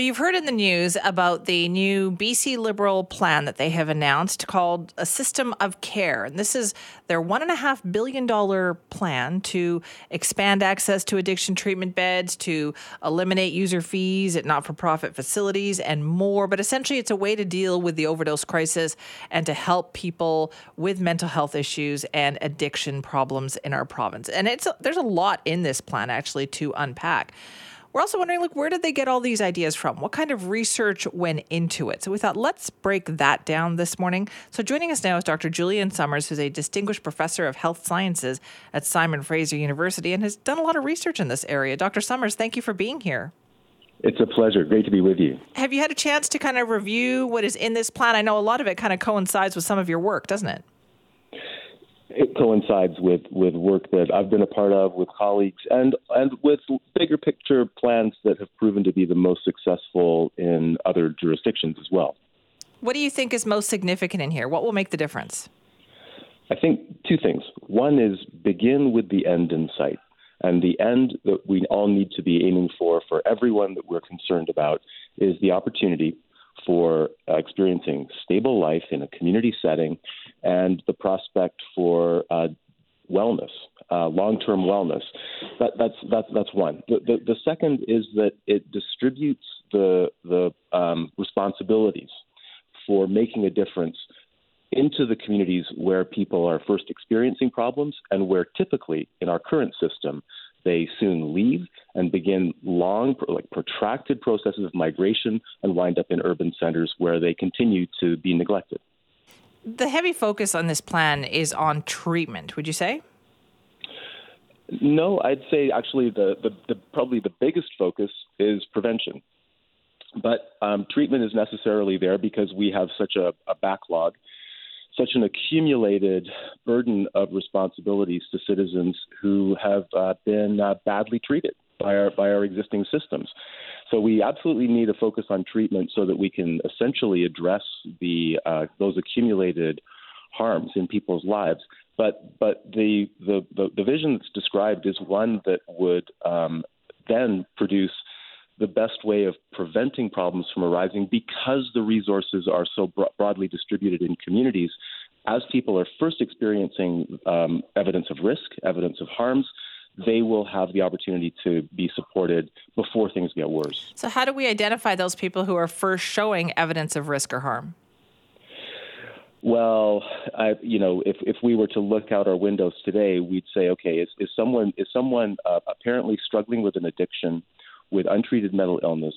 You've heard in the news about the new BC Liberal plan that they have announced called a system of care. And this is their $1.5 billion plan to expand access to addiction treatment beds, to eliminate user fees at not for profit facilities, and more. But essentially, it's a way to deal with the overdose crisis and to help people with mental health issues and addiction problems in our province. And it's there's a lot in this plan actually to unpack. We're also wondering, like, where did they get all these ideas from? What kind of research went into it? So we thought, let's break that down this morning. So joining us now is Dr. Julian Somers, who's a distinguished professor of health sciences at Simon Fraser University and has done a lot of research in this area. Dr. Somers, thank you for being here. It's a pleasure. Great to be with you. Have you had a chance to kind of review what is in this plan? I know a lot of it kind of coincides with some of your work, doesn't it? It coincides with, with work that I've been a part of with colleagues and, and with bigger picture plans that have proven to be the most successful in other jurisdictions as well. What do you think is most significant in here? What will make the difference? I think two things. One is begin with the end in sight. And the end that we all need to be aiming for, for everyone that we're concerned about, is the opportunity for uh, experiencing stable life in a community setting and the prospect for uh, wellness, uh, long-term wellness. That, that's that's that's one. The, the, the second is that it distributes the the um, responsibilities for making a difference into the communities where people are first experiencing problems and where typically in our current system they soon leave and begin long, like protracted processes of migration and wind up in urban centers where they continue to be neglected. The heavy focus on this plan is on treatment, would you say? No, I'd say actually the, the, the probably the biggest focus is prevention. But um, treatment is necessarily there because we have such a, a backlog such an accumulated burden of responsibilities to citizens who have uh, been uh, badly treated by our by our existing systems. So we absolutely need a focus on treatment so that we can essentially address the uh, those accumulated harms in people's lives. But but the the, the, the vision that's described is one that would um, then produce the best way of preventing problems from arising because the resources are so bro- broadly distributed in communities. As people are first experiencing um, evidence of risk, evidence of harms, they will have the opportunity to be supported before things get worse. So, how do we identify those people who are first showing evidence of risk or harm? Well, I, you know, if if we were to look out our windows today, we'd say, okay, is, is someone is someone uh, apparently struggling with an addiction? With untreated mental illness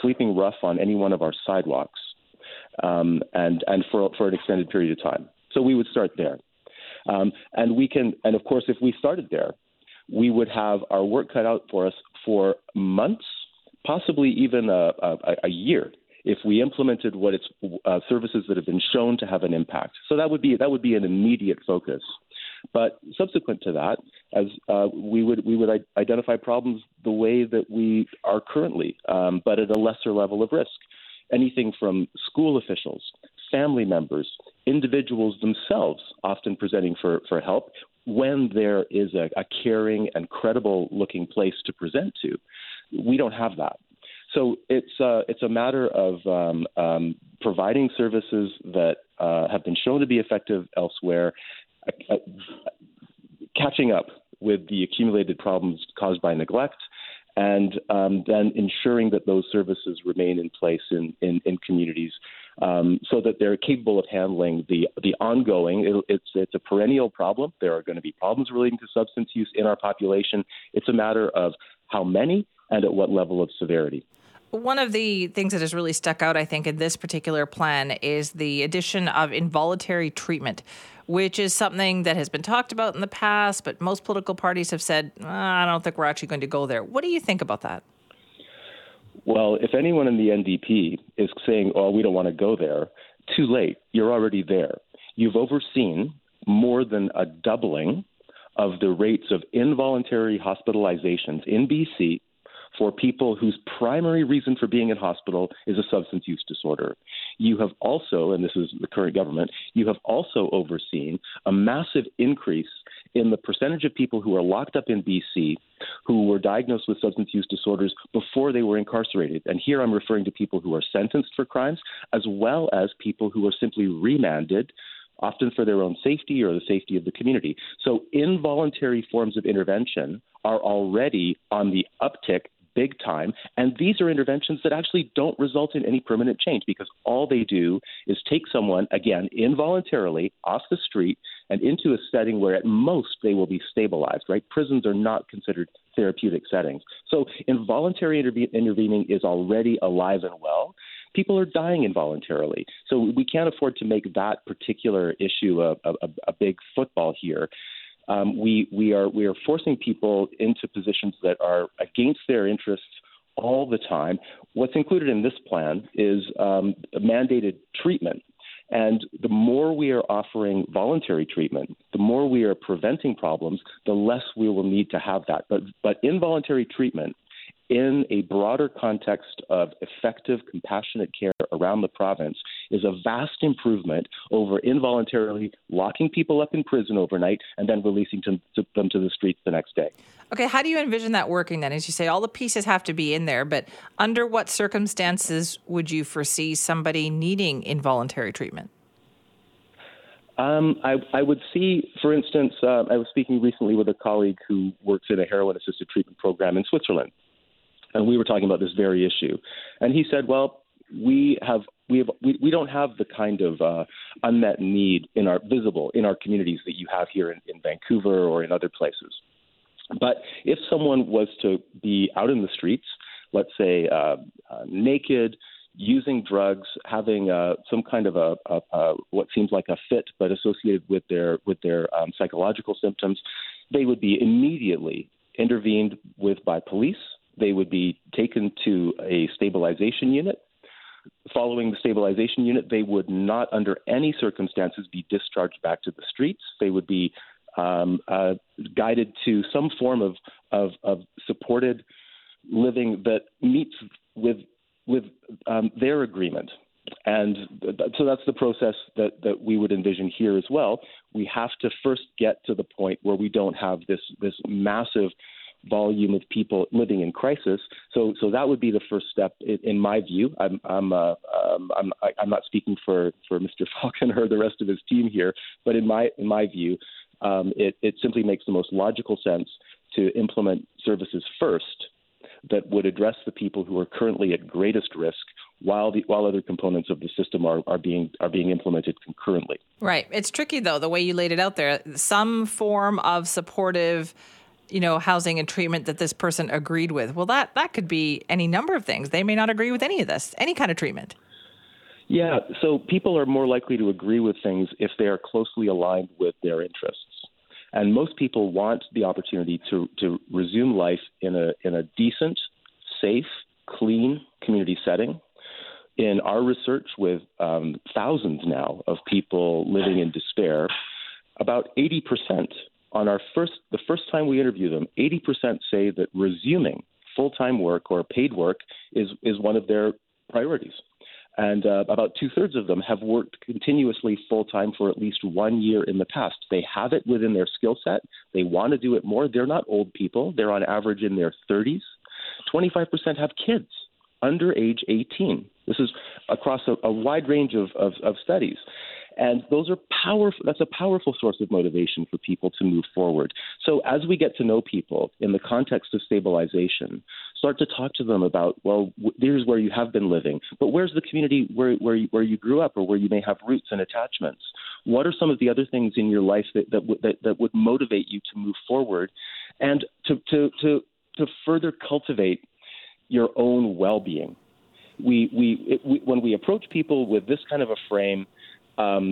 sleeping rough on any one of our sidewalks um, and, and for, for an extended period of time. So we would start there. Um, and we can, and of course, if we started there, we would have our work cut out for us for months, possibly even a, a, a year, if we implemented what it's uh, services that have been shown to have an impact. So that would be that would be an immediate focus. But subsequent to that, as uh, we would we would identify problems the way that we are currently, um, but at a lesser level of risk. Anything from school officials, family members, individuals themselves, often presenting for, for help when there is a, a caring and credible looking place to present to. We don't have that. So it's uh, it's a matter of um, um, providing services that uh, have been shown to be effective elsewhere catching up with the accumulated problems caused by neglect, and um, then ensuring that those services remain in place in, in, in communities um, so that they're capable of handling the, the ongoing, it, it's, it's a perennial problem. There are going to be problems relating to substance use in our population. It's a matter of how many and at what level of severity. One of the things that has really stuck out, I think, in this particular plan is the addition of involuntary treatment, which is something that has been talked about in the past, but most political parties have said, I don't think we're actually going to go there. What do you think about that? Well, if anyone in the NDP is saying, oh, we don't want to go there, too late. You're already there. You've overseen more than a doubling of the rates of involuntary hospitalizations in BC for people whose primary reason for being in hospital is a substance use disorder. You have also, and this is the current government, you have also overseen a massive increase in the percentage of people who are locked up in BC who were diagnosed with substance use disorders before they were incarcerated. And here I'm referring to people who are sentenced for crimes, as well as people who are simply remanded often for their own safety or the safety of the community. So, involuntary forms of intervention are already on the uptick big time. And these are interventions that actually don't result in any permanent change because all they do is take someone, again, involuntarily off the street and into a setting where at most they will be stabilized, right? Prisons are not considered therapeutic settings. So involuntary interve- intervening is already alive and well people are dying involuntarily. So we can't afford to make that particular issue a, a, a big football here. Um, we we are we are forcing people into positions that are against their interests all the time. What's included in this plan is um, mandated treatment. And the more we are offering voluntary treatment, the more we are preventing problems, the less we will need to have that. But, but involuntary treatment in a broader context of effective, compassionate care around the province is a vast improvement over involuntarily locking people up in prison overnight and then releasing them to, them to the streets the next day. Okay, how do you envision that working then? As you say, all the pieces have to be in there, but under what circumstances would you foresee somebody needing involuntary treatment? Um, I, I, would see, for instance, uh, I was speaking recently with a colleague who works in a heroin assisted treatment program in Switzerland and we were talking about this very issue. And he said, "Well, we have we have we, we don't have the kind of uh, unmet need in our visible in our communities that you have here in, in Vancouver or in other places. But if someone was to be out in the streets, let's say uh, uh, naked." Using drugs, having uh, some kind of a, a, a, what seems like a fit, but associated with their with their um, psychological symptoms, they would be immediately intervened with by police they would be taken to a stabilization unit. Following the stabilization unit, they would not, under any circumstances, be discharged back to the streets. They would be um, uh, guided to some form of, of, of, supported living that meets with with um, their agreement. And th- so that's the process that, that we would envision here as well. We have to first get to the point where we don't have this this massive volume of people living in crisis. So, so that would be the first step, in, in my view. I'm, I'm, uh, um, I'm, I'm not speaking for, for Mr. Falcon or the rest of his team here, but in my, in my view, um, it, it simply makes the most logical sense to implement services first that would address the people who are currently at greatest risk while the while other components of the system are, are being are being implemented concurrently. Right. It's tricky though, the way you laid it out there. Some form of supportive you know, housing and treatment that this person agreed with. Well, that that could be any number of things. They may not agree with any of this, any kind of treatment. Yeah, so people are more likely to agree with things if they are closely aligned with their interests. And most people want the opportunity to, to resume life in a, in a decent, safe, clean community setting. In our research with um, thousands now of people living in despair, about 80% on our first the first time we interview them, 80% say that resuming full-time work or paid work is is one of their priorities. And uh, about two thirds of them have worked continuously full time for at least one year in the past. They have it within their skill set. They want to do it more. They're not old people, they're on average in their 30s. 25% have kids under age 18. This is across a, a wide range of, of, of studies. And those are powerful, that's a powerful source of motivation for people to move forward. So as we get to know people in the context of stabilization, start to talk to them about, well, here's where you have been living, but where's the community where, where, you, where you grew up or where you may have roots and attachments? What are some of the other things in your life that, that, that, that would motivate you to move forward and to, to, to, to further cultivate your own well-being? We, we, it, we, when we approach people with this kind of a frame, um,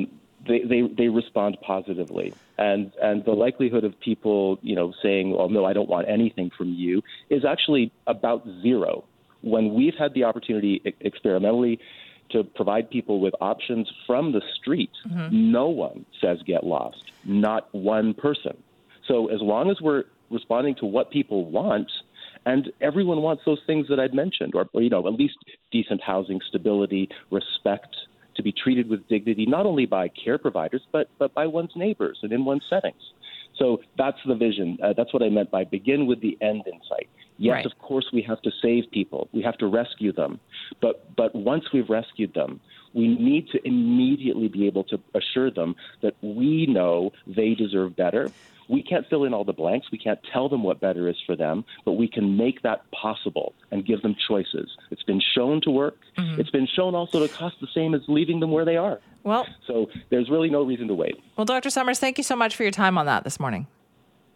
they, they, they respond positively. And, and the likelihood of people, you know, saying, oh, no, I don't want anything from you is actually about zero. When we've had the opportunity experimentally to provide people with options from the street, mm-hmm. no one says get lost, not one person. So as long as we're responding to what people want, and everyone wants those things that I'd mentioned, or, or you know, at least decent housing, stability, respect, to be treated with dignity, not only by care providers, but, but by one's neighbors and in one's settings. So that's the vision. Uh, that's what I meant by begin with the end in sight. Yes, Right. of course, we have to save people. We have to rescue them. But but once we've rescued them, we need to immediately be able to assure them that we know they deserve better. We can't fill in all the blanks. We can't tell them what better is for them, but we can make that possible and give them choices. It's been shown to work. Mm-hmm. It's been shown also to cost the same as leaving them where they are. Well, So there's really no reason to wait. well, Dr. Somers, thank you so much for your time on that this morning.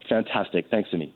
Fantastic. Thanks, Annie.